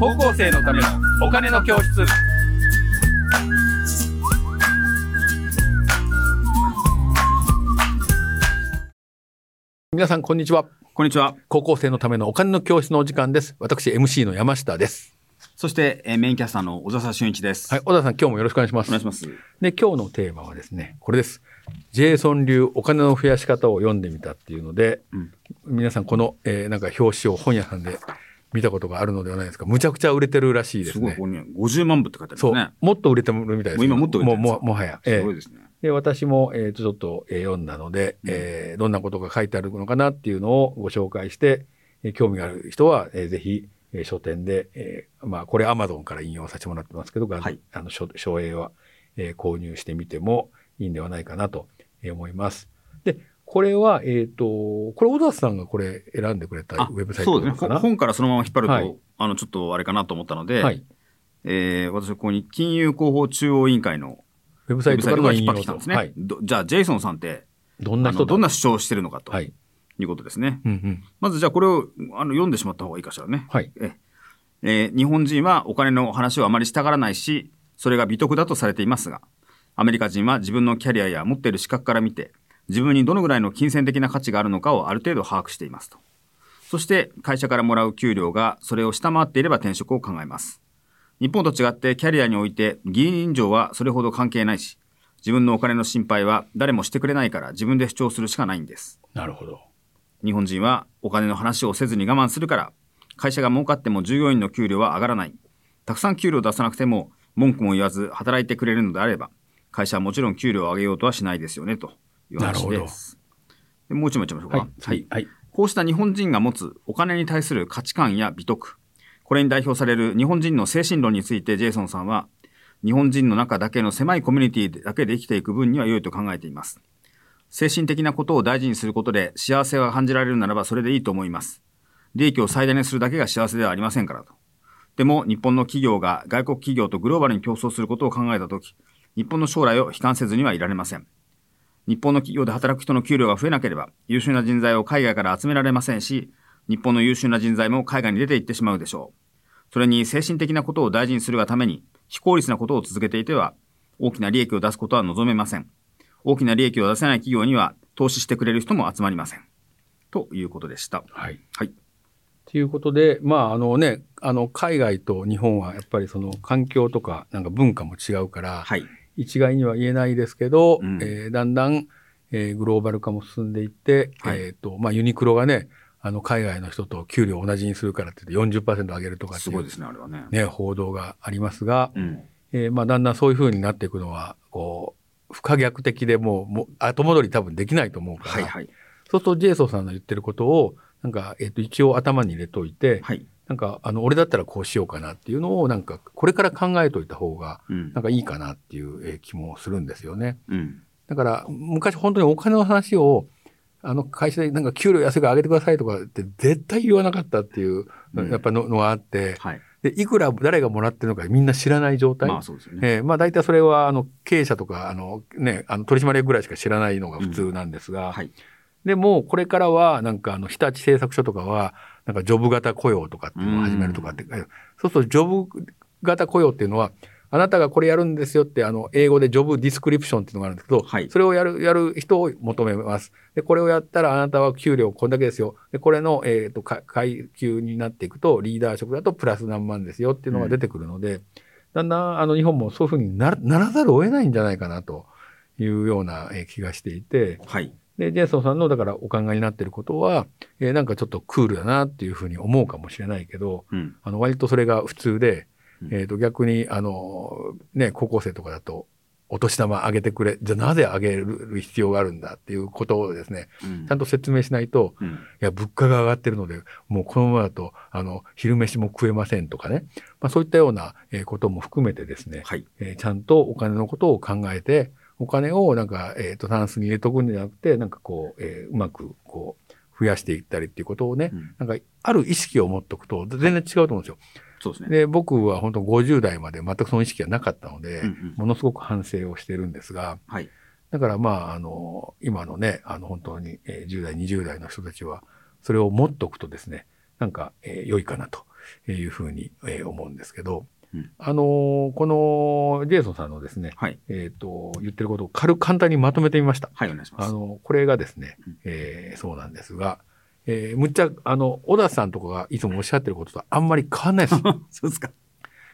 高校生のためのお金の教室。皆さんこんにちは。こんにちは。高校生のためのお金の教室のお時間です。私 MC の山下です。そして、えーメインキャスターの小笹俊一です。はい小田さん今日もよろしくお願いします。お願いします。で今日のテーマはですねこれです。ジェイソン流お金の増やし方を読んでみたっていうので、うん。皆さんこの、えーなんか表紙を本屋さんで見たことがあるのではないですか。むちゃくちゃ売れてるらしいですすごい、ねここに50万部って書いてあるんそう、ですね。もっと売れてるみたいですもう今もっと売れてるもうもうもはや、ええ。すごいですね。で私も、えーちょっと、えー読んだので、えーどんなことが書いてあるのかなっていうのをご紹介して、えー興味がある人は、えーぜひ、えー書店で、えーまあこれアマゾンから引用させてもらってますけど、がはい。あの書書影は、えー購入してみてもいいんではないかなとえー思います。でこれは、えっ、と、これ、小田さんがこれ選んでくれたあウェブサイ。トなのかな？ほ本からそのまま引っ張ると、はいあの、ちょっとあれかなと思ったので、はい。えー私はここに金融広報中央委員会のウェブサイトからの引っ張ってきたんですね。はい。どじゃあ、ジェイソンさんって、どんな人どんな主張をしてるのかと、はいい。うことですね。うんうん。まずじゃあこれをあの読んでしまった方がいいかしらね。はい。ええー日本人はお金の話をあまりしたがらないし、それが美徳だとされていますが、アメリカ人は自分のキャリアや持っている資格から見て、自分にどのぐらいの金銭的な価値があるのかをある程度把握していますと。そして会社からもらう給料がそれを下回っていれば転職を考えます。日本と違ってキャリアにおいて議員情はそれほど関係ないし、自分のお金の心配は誰もしてくれないから自分で主張するしかないんです。なるほど。日本人はお金の話をせずに我慢するから、会社が儲かっても従業員の給料は上がらない。たくさん給料を出さなくても文句も言わず働いてくれるのであれば、会社はもちろん給料を上げようとはしないですよね、という話なるほどです。でもう一枚いっちゃいましょうか。はい。はい。はい。こうした日本人が持つお金に対する価値観や美徳、これに代表される日本人の精神論についてジェイソンさんは、日本人の中だけの狭いコミュニティだけで生きていく分には良いと考えています。精神的なことを大事にすることで幸せが感じられるならばそれでいいと思います。利益を最大にするだけが幸せではありませんからと。でも日本の企業が外国企業とグローバルに競争することを考えたとき、日本の将来を悲観せずにはいられません。日本の企業で働く人の給料が増えなければ、優秀な人材を海外から集められませんし、日本の優秀な人材も海外に出て行ってしまうでしょう。それに精神的なことを大事にするがために、非効率なことを続けていては、大きな利益を出すことは望めません。大きな利益を出せない企業には、投資してくれる人も集まりません。ということでした。はい。はい。ということで、まあ、あのね、あの、海外と日本はやっぱりその環境とか、なんか文化も違うから、はい。一概には言えないですけど、うんえーだんだん、えーグローバル化も進んでいって、はいえっ、と、まあ、ユニクロがね、あの、海外の人と給料を同じにするからって言って40%上げるとかっていうすごいですね、あれはね。ね、報道がありますが、うん。えーまあ、だんだんそういう風になっていくのは、こう、不可逆的でもう、もう後戻り多分できないと思うから、はいはい。そうするとジェイソンさんの言ってることを、なんか、えっ、と、一応頭に入れといて、はい。なんか、あの、俺だったらこうしようかなっていうのを、なんか、これから考えといた方が、うんなん。かいいかなっていうえー気もするんですよね。うん。だから、昔本当にお金の話を、あの会社でなんか給料安いから上げてくださいとかって絶対言わなかったっていう、うんやっぱののがあって、はい。で、いくら誰がもらってるのかみんな知らない状態？まあそうですよね。えーまあ大体それは、あの、経営者とか、あの、ね、あの、取締役ぐらいしか知らないのが普通なんですが、はい。でも、これからは、なんか、あの、日立製作所とかは、なんか、ジョブ型雇用とかっていうのを始めるとかって、えそうすると、ジョブ型雇用っていうのは、あなたがこれやるんですよって、あの、英語でジョブディスクリプションっていうのがあるんですけど、はいそれをやる、やる人を求めます。で、これをやったらあなたは給料こんだけですよ。で、これの、えっ、と、か階級になっていくと、リーダー職だとプラス何万ですよっていうのが出てくるので、だんだん、あの、日本もそういうふうにならならざるを得ないんじゃないかなというようなえー気がしていて、はい。で、ジェイソンさんの、だからお考えになっていることは、えーなんかちょっとクールだなっていうふうに思うかもしれないけど、うん。あの、割とそれが普通で、うんえっ、と、逆に、あの、ね、高校生とかだと、お年玉上げてくれ、じゃあなぜ上げる必要があるんだっていうことをですね、うんちゃんと説明しないと、うん。いや、物価が上がってるので、もうこのままだと、あの、昼飯も食えませんとかね、まあそういったようなえーことも含めてですね、はい。えーちゃんとお金のことを考えて、お金をなんか、えっ、と、タンスに入れとくんじゃなくて、なんかこう、えーうまくこう、増やしていったりっていうことをね、うんなんか、ある意識を持っておくと、全然違うと思うんですよ。そうですね。で、僕は本当50代まで全くその意識がなかったので、うんうんものすごく反省をしてるんですが、はい。だからまあ、あの、今のね、あの、本当に、えー10代、20代の人たちは、それを持っておくとですね、なんか、えー良いかなというふうにえー思うんですけど、うんあのーこのジェイソンさんのですね、はい。えっ、と、言ってることを軽く簡単にまとめてみました。はい、お願いします。あの、これがですねうん、えーそうなんですが、えーむっちゃ、あの、小田さんとかがいつもおっしゃってることとあんまり変わんないです。そうですか。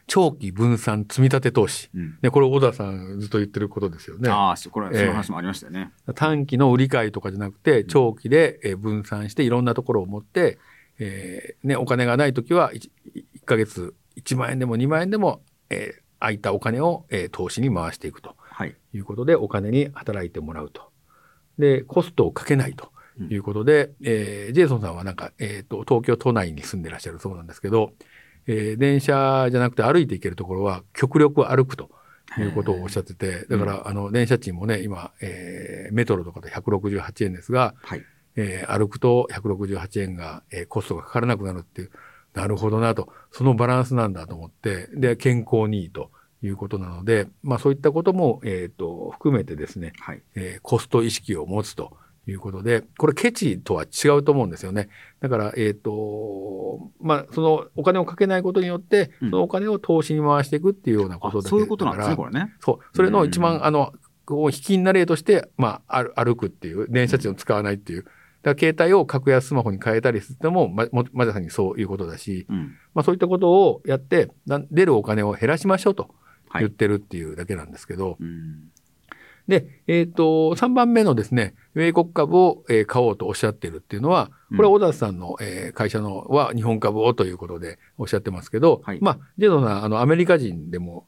長期分散積み立て投資。うん。ね、これ小田さんずっと言ってることですよね。ああ、そこれ、ええその話もありましたよね。短期の売り買いとかじゃなくて、長期でえー分散していろんなところを持って、えーね、お金がないときは 1, 1ヶ月1万円でも2万円でも、えー空いたお金を、えー投資に回していくとはい。いうことで、お金に働いてもらうと。で、コストをかけないということで、えージェイソンさんはなんか、えっ、と、東京都内に住んでらっしゃるそうなんですけど、えー電車じゃなくて歩いて行けるところは極力歩くということをおっしゃってて、だから、あの、電車賃もね、今、えーメトロとかで168円ですが、はい。えー歩くと168円が、えーコストがかからなくなるっていう、なるほどなと、そのバランスなんだと思って、で、健康にいいということなので、まあそういったことも、えっ、と、含めてですね、はい。えーコスト意識を持つということで、これケチとは違うと思うんですよね。だから、えっ、と、まあ、そのお金をかけないことによって、うんそのお金を投資に回していくっていうようなことだけあそういうことなんですね、これね。そう。それの一番、うんあの、こう、引きな例として、まあ、歩歩くっていう、電車賃を使わないっていう。だから携帯を格安スマホに変えたりするのも、ま、もまさにそういうことだし、うん。まあそういったことをやって、な出るお金を減らしましょうとはい言ってるっていうだけなんですけど、うん。で、えっ、と、3番目のですね、米国株を、えー買おうとおっしゃってるっていうのは、これは小田さんの、えー会社のは日本株をということでおっしゃってますけど、はいまあ、ジェドさん、あの、アメリカ人でも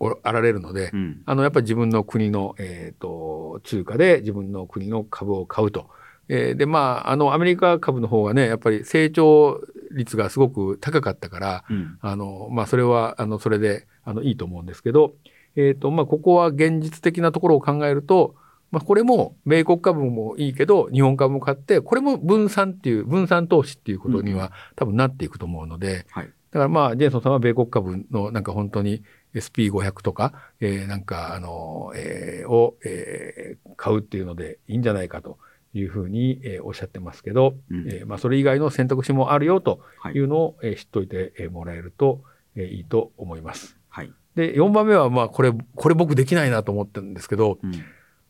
おあられるので、うん。あの、やっぱり自分の国の、えっ、と、通貨で自分の国の株を買うと。えーで、まあ、あの、アメリカ株の方がね、やっぱり成長率がすごく高かったから、うん。あの、まあ、それは、あの、それで、あの、いいと思うんですけど、えっ、と、まあ、ここは現実的なところを考えると、まあ、これも、米国株もいいけど、日本株も買って、これも分散っていう、分散投資っていうことには多分なっていくと思うので、はい。だからまあ、ジェイソンさんは米国株のなんか本当に SP500 とか、えーなんかあの、えーを、えー買うっていうのでいいんじゃないかというふうに、えーおっしゃってますけど、うんえーまあそれ以外の選択肢もあるよとはいいうのを、えー知っといてえーもらえると、えーいいと思います。はい。で、4番目はまあこれ、これ僕できないなと思ってるんですけど、うん。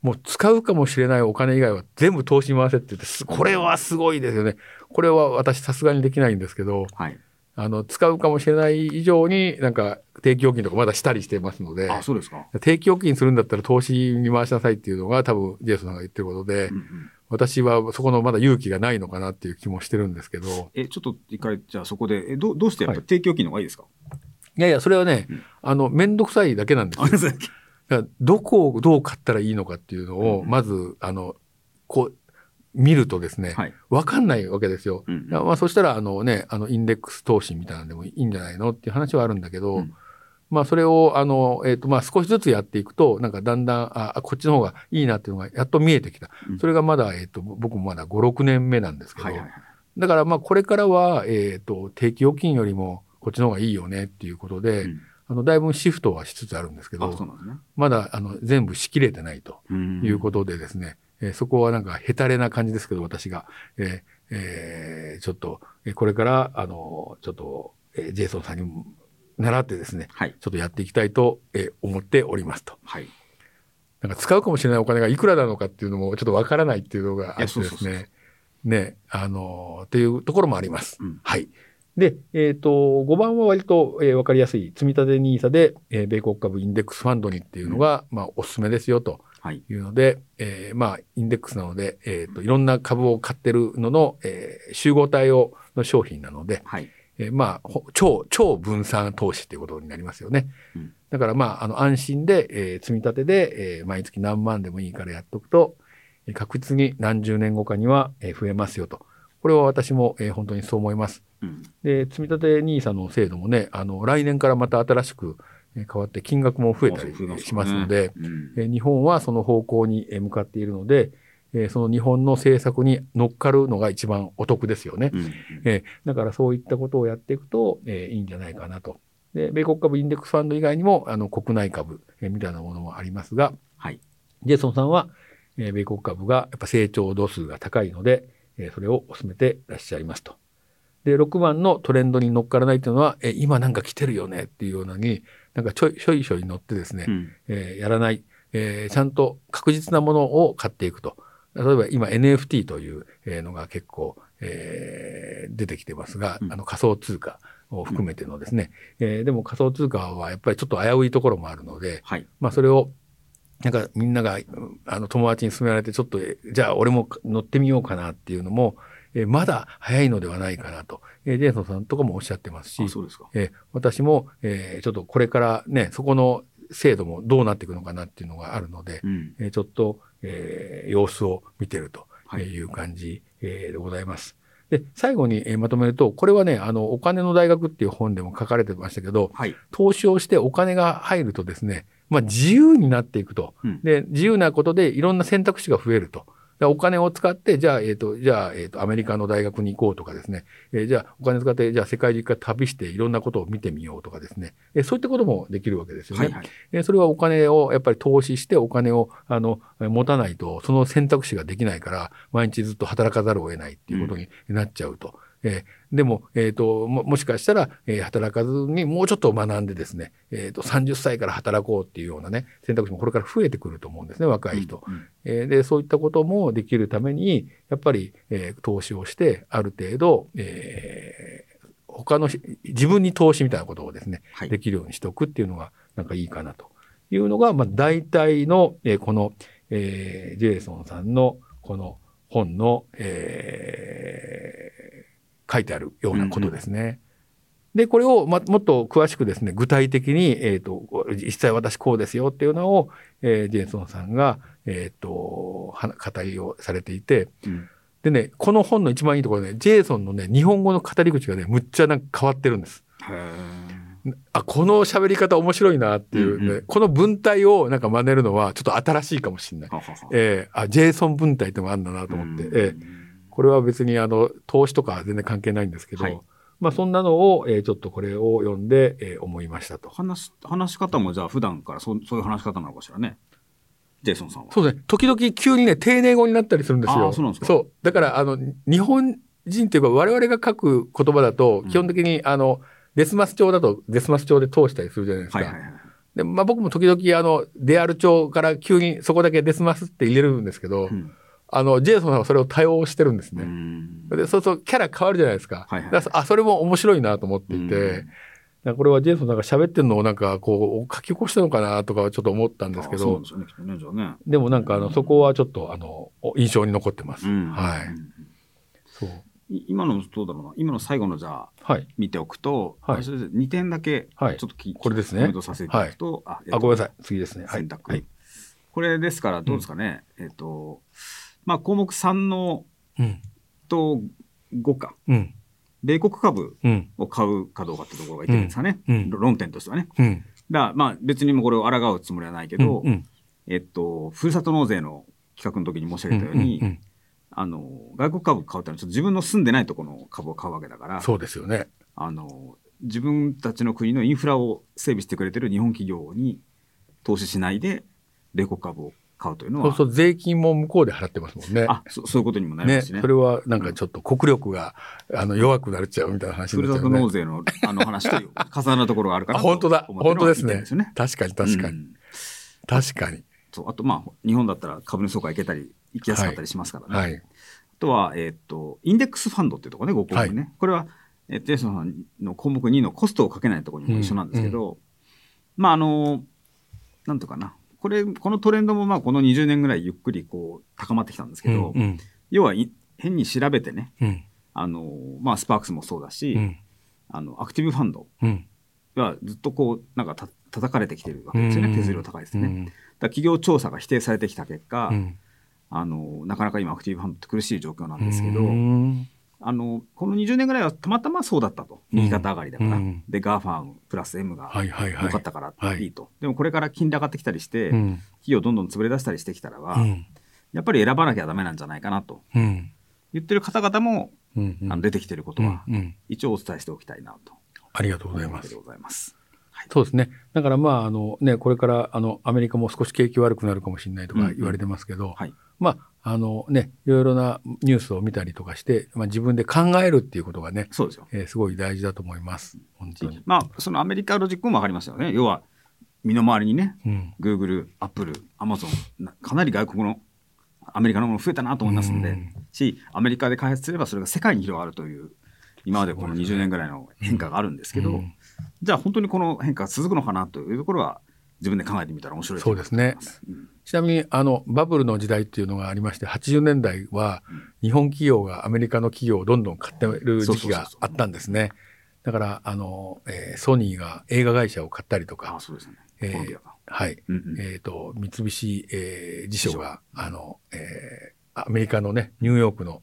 もう使うかもしれないお金以外は全部投資に回せって言ってす、これはすごいですよね。これは私さすがにできないんですけど、はい。あの、使うかもしれない以上に、なんか、定期預金とかまだしたりしてますので、あ、そうですか。定期預金するんだったら投資に回しなさいっていうのが多分、ジェイソンさんが言ってることで、うんうん。私はそこのまだ勇気がないのかなっていう気もしてるんですけど、え、ちょっと一回、じゃあそこで、え、どうどうしてやっぱはり定期預金の方がいいですか？いやいや、それはね、うん。あの、めんどくさいだけなんですよ。どこをどう買ったらいいのかっていうのを、うんまず、あの、こう、見るとですね、はい。わかんないわけですよ。うんまあ、そしたら、あのね、あの、インデックス投資みたいなのでもいいんじゃないのっていう話はあるんだけど、うんまあ、それを、あの、えっ、と、まあ、少しずつやっていくと、なんかだんだん、あ、あこっちの方がいいなっていうのがやっと見えてきた。うんそれがまだ、えっ、と、僕もまだ5、6年目なんですけど、はいはいはい。だから、まあ、これからは、えっ、と、定期預金よりも、こっちの方がいいよねっていうことで、うんあの、だいぶシフトはしつつあるんですけど、ね。まだ、あの、全部しきれてないと。うんいうことでですね、えーそこはなんかヘタレな感じですけど、私が、えーえーちょっと、えーこれから、あの、ちょっと、えージェイソンさんにも習ってですね、はい。ちょっとやっていきたいと、えー思っておりますと。はい。なんか使うかもしれないお金がいくらなのかっていうのもちょっとわからないっていうのがあってですね、ね、あの、っていうところもあります。うんはい。で、えっ、と、5番は割と、えーわかりやすい、積立 NISA で、えー米国株インデックスファンドにっていうのが、まあ、おすすめですよと。はい。いうので、えーまあ、インデックスなので、えっ、と、いろんな株を買ってるのの、えー集合体を、の商品なので、はい。えーまあ、ほ超、超分散投資っていうことになりますよね。うんだからまあ、あの、安心で、えー積み立てで、えー毎月何万でもいいからやっとくと、えー確実に何十年後かには、えー増えますよと。これは私も、えー本当にそう思います。うん。で、積み立て NISA の制度もね、あの、来年からまた新しくえー変わって金額も増えたりしますので、日本はその方向にえー向かっているので、えーその日本の政策に乗っかるのが一番お得ですよね。うんえーだからそういったことをやっていくと、えーいいんじゃないかなと。で、米国株インデックスファンド以外にも、あの、国内株、えーみたいなものもありますが、はい。ジェイソンさんは、えー米国株がやっぱ成長度数が高いので、えーそれを進めていらっしゃいますと。で、6番のトレンドに乗っからないっていうのは、え今なんか来てるよねっていうようなに、なんかちょい、しょいしょい乗ってですね、うんえーやらない、えーちゃんと確実なものを買っていくと。例えば今 NFT というえーのが結構、えー出てきてますが、うんあの仮想通貨を含めてのですね、えーでも仮想通貨はやっぱりちょっと危ういところもあるので、はい。まあそれをなんかみんながうんあの友達に勧められてちょっとえじゃあ俺も乗ってみようかなっていうのも、えーまだ早いのではないかなと、えージェイソンさんとかもおっしゃってますしあ、そうですか。えー私も、えーちょっとこれからねそこの制度もどうなっていくのかなっていうのがあるので、うん。えーちょっと、えー様子を見てるとはいいう感じ、えーでございます。で最後に、えーまとめるとこれはねあの「お金の大学」っていう本でも書かれてましたけどはい。投資をしてお金が入るとですね、まあ、自由になっていくと。うんで自由なことでいろんな選択肢が増えると。でお金を使って、じゃあ、えっ、と、じゃあ、えっ、と、アメリカの大学に行こうとかですね。えーじゃあ、お金使って、じゃあ、世界中から旅していろんなことを見てみようとかですね。えーそういったこともできるわけですよね。はいはい。えーそれはお金をやっぱり投資してお金をあのえー持たないとその選択肢ができないから毎日ずっと働かざるを得ないっていうことになっちゃうと。えーでも、えー、とももしかしたら、えー働かずにもうちょっと学んでですね、えー、と30歳から働こうっていうようなね選択肢もこれから増えてくると思うんですね若い人。うんえーでそういったこともできるためにやっぱり、えー投資をしてある程度、えー他のし自分に投資みたいなことをですねはい。できるようにしておくっていうのがなんかいいかなというのが、まあ、大体の、えーこの、えージェイソンさんのこの本の、えー書いてあるようなことですね。で、これを、ま、もっと詳しくですね、具体的に、えっ、と、実際私こうですよっていうのを、えージェイソンさんが、えっ、と、は語りをされていて、うん。でね、この本の一番いいところね、ジェイソンのね、日本語の語り口がね、むっちゃなんか変わってるんです。あこの喋り方面白いなっていうね、うんうん。この文体をなんか真似るのはちょっと新しいかもしれない。えーあジェイソン文体ってのがあるんだなと思って、うん。えーこれは別にあの投資とかは全然関係ないんですけど、はいまあそんなのを、えーちょっとこれを読んで、えー思いましたと。話し話し方もじゃあ普段からそそういう話し方なのかしらね。ジェイソンさんは。そうですね。時々急にね、丁寧語になったりするんですよ。そうなんですかそう。だから、あの、日本人っていうか、我々が書く言葉だと、うん基本的に、あの、デスマス帳だと、デスマス帳で通したりするじゃないですか。はいはいはい。で、まあ僕も時々、あの、デアル帳から急にそこだけデスマスって入れるんですけど、うんあの、ジェイソンさんはそれを多用してるんですうね。んで、そうするとキャラ変わるじゃないですか。はいはいだからあ、それも面白いなと思っていて、これはジェイソンさんが喋ってるのをなんかこう書き起こしたのかなとかはちょっと思ったんですけどで、ね、ね。でもなんかあの、そこはちょっとあの、印象に残ってます。うんはい。うんそう。い今のどうだろうな、今の最後のじゃあ、はい。見ておくと、はい私2点だけ、ちょはいっとき、これですねコメントさせていただくと、あ、えっとあ、ごめんなさい。次ですね。はい。選択。はい。これですから、どうですかね、えっと、まあ、項目3のうん。と5か、うん。米国株うん。を買うかどうかってところがいけるんですかね、論点としてはね。うん。だから、まあ、別にもうこれを抗うつもりはないけど、うん。えっと、ふるさと納税の企画の時に申し上げたように、あの、外国株買うってのはちょっと自分の住んでないところの株を買うわけだから、そうですよね。あの、自分たちの国のインフラを整備してくれてる日本企業に投資しないで、米国株を買うというのは、そうそう、税金も向こうで払ってますもんね。あそそういうことにもなりね。ますしね。それはなんかちょっと国力が、あの、弱くなっちゃうみたいな話ふるさとになっちゃうよね。納税のあの話と重なるところがあるからあ、本当だ。本当ですね。確かに確かに。うん確かに。そうあと、まあ、日本だったら株主総会行けたり、行きやすかったりしますからね。はい。あとは、えーっと、インデックスファンドっていうところね、5項目ね。これは、えージェイソンさんの項目2のコストをかけないところにも一緒なんですけど、まあ、あの、なんとかな。これ、このトレンドもまあ、この20年ぐらいゆっくりこう、高まってきたんですけど、うんうん。要はい変に調べてね、うん。あの、まあ、スパークスもそうだし、うん。あの、アクティブファンドうん。はずっとこう、なんかた叩かれてきてるわけですよね。うん。手数料高いですね。うん。だ企業調査が否定されてきた結果、うん。あの、なかなか今アクティブファンドって苦しい状況なんですけど、うんあの、この20年ぐらいはたまたまそうだったと。右肩上がりだから。うんで、 GAFA プラス M がはいはいはい。良かったからはいいいと。でもこれから金利上がってきたりして、うん企業どんどん潰れ出したりしてきたらは、うんやっぱり選ばなきゃダメなんじゃないかなとうん言ってる方々も、うんうんあの出てきてることは、うんうん一応お伝えしておきたいなとありがとうご思ざいうますわけで。ございます。そうですね。だからまあ、あのね、これから、あの、アメリカも少し景気悪くなるかもしれないとか言われてますけど、はい。まあ、あのね、いろいろなニュースを見たりとかして、まあ、自分で考えるっていうことがね、そうですよ。えーすごい大事だと思います。本当に。まあ、そのアメリカロジックもわかりますよね。要は、身の回りにね、うん。Google、Apple、Amazon、なかなり外国のアメリカのもの増えたなと思いますんで、うんし、アメリカで開発すればそれが世界に広がるという、今までこの20年ぐらいの変化があるんですけど、うんじゃあ本当にこの変化が続くのかなというところは、自分で考えてみたら面白いそうですうんちなみに、あの、バブルの時代っていうのがありまして、80年代は、日本企業がアメリカの企業をどんどん買ってる時期があったんですね。だから、あの、えーソニーが映画会社を買ったりとああ、か、そうですね。えー。はい。うんうんえっ、と、三菱、えー地所が、あの、えーアメリカのね、ニューヨークの、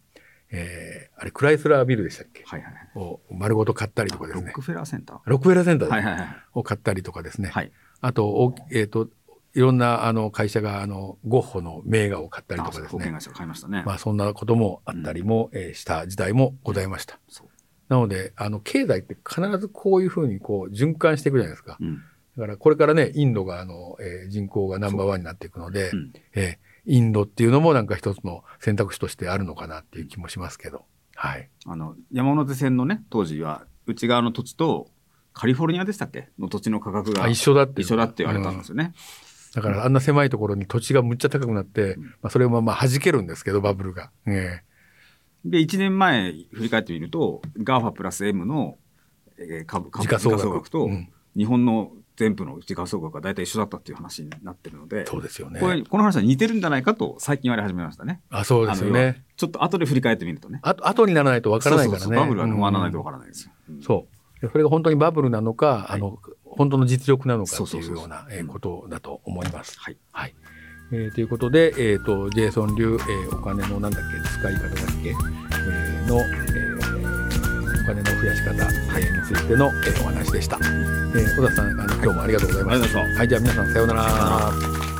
えーあれ、クライスラービルでしたっけ？はいはいはい。を丸ごと買ったりとかですねロック。フェラーセンターロックフェラーセンターはいはいはい。を買ったりとかですね。はい。あと、おえっ、と、いろんなあの会社があのゴッホの名画を買ったりとかですね。保険会社が買いましたね。まあそんなこともあったりも、えーした時代もございました。そうなので、あの経済って必ずこういうふうにこう循環していくじゃないですか。うん。だからこれからね、インドがあの、えー人口がナンバーワンになっていくので、うんえーインドっていうのもなんか一つの選択肢としてあるのかなっていう気もしますけど。はい。あの、山手線のね、当時は、内側の土地と、カリフォルニアでしたっけ？の土地の価格があ一緒だって一緒だって言われたんですよね。だからあんな狭いところに土地がむっちゃ高くなって、うんまあそれをまあ弾けるんですけど、バブルが。えで、1年前振り返ってみると、GAFA プラス M の、えー株価総額と、うん日本の全部の時価総額が大体一緒だったっていう話になってるので、えそうですよね。これこの話は似てるんじゃないかと最近言われ始めましたね。あ、そうですよね。ちょっと後で振り返ってみるとね。あと、後にならないとわからないからね。そうそうそうバブルは終わらないとわうんからないですよ。うんそう。でそれが本当にバブルなのか、はいあの、本当の実力なのかっていうようなえーことだと思います。はい。はい。えーということで、えっ、と、ジェイソン流、えーお金のなんだっけ、使い方だっけ、えーの、えーお金の増やし方、はい、についての、えーお話でした。えー小田さん、あの、今日もありがとうございました。ありがとうございまはい、じゃあ皆さんさようなら。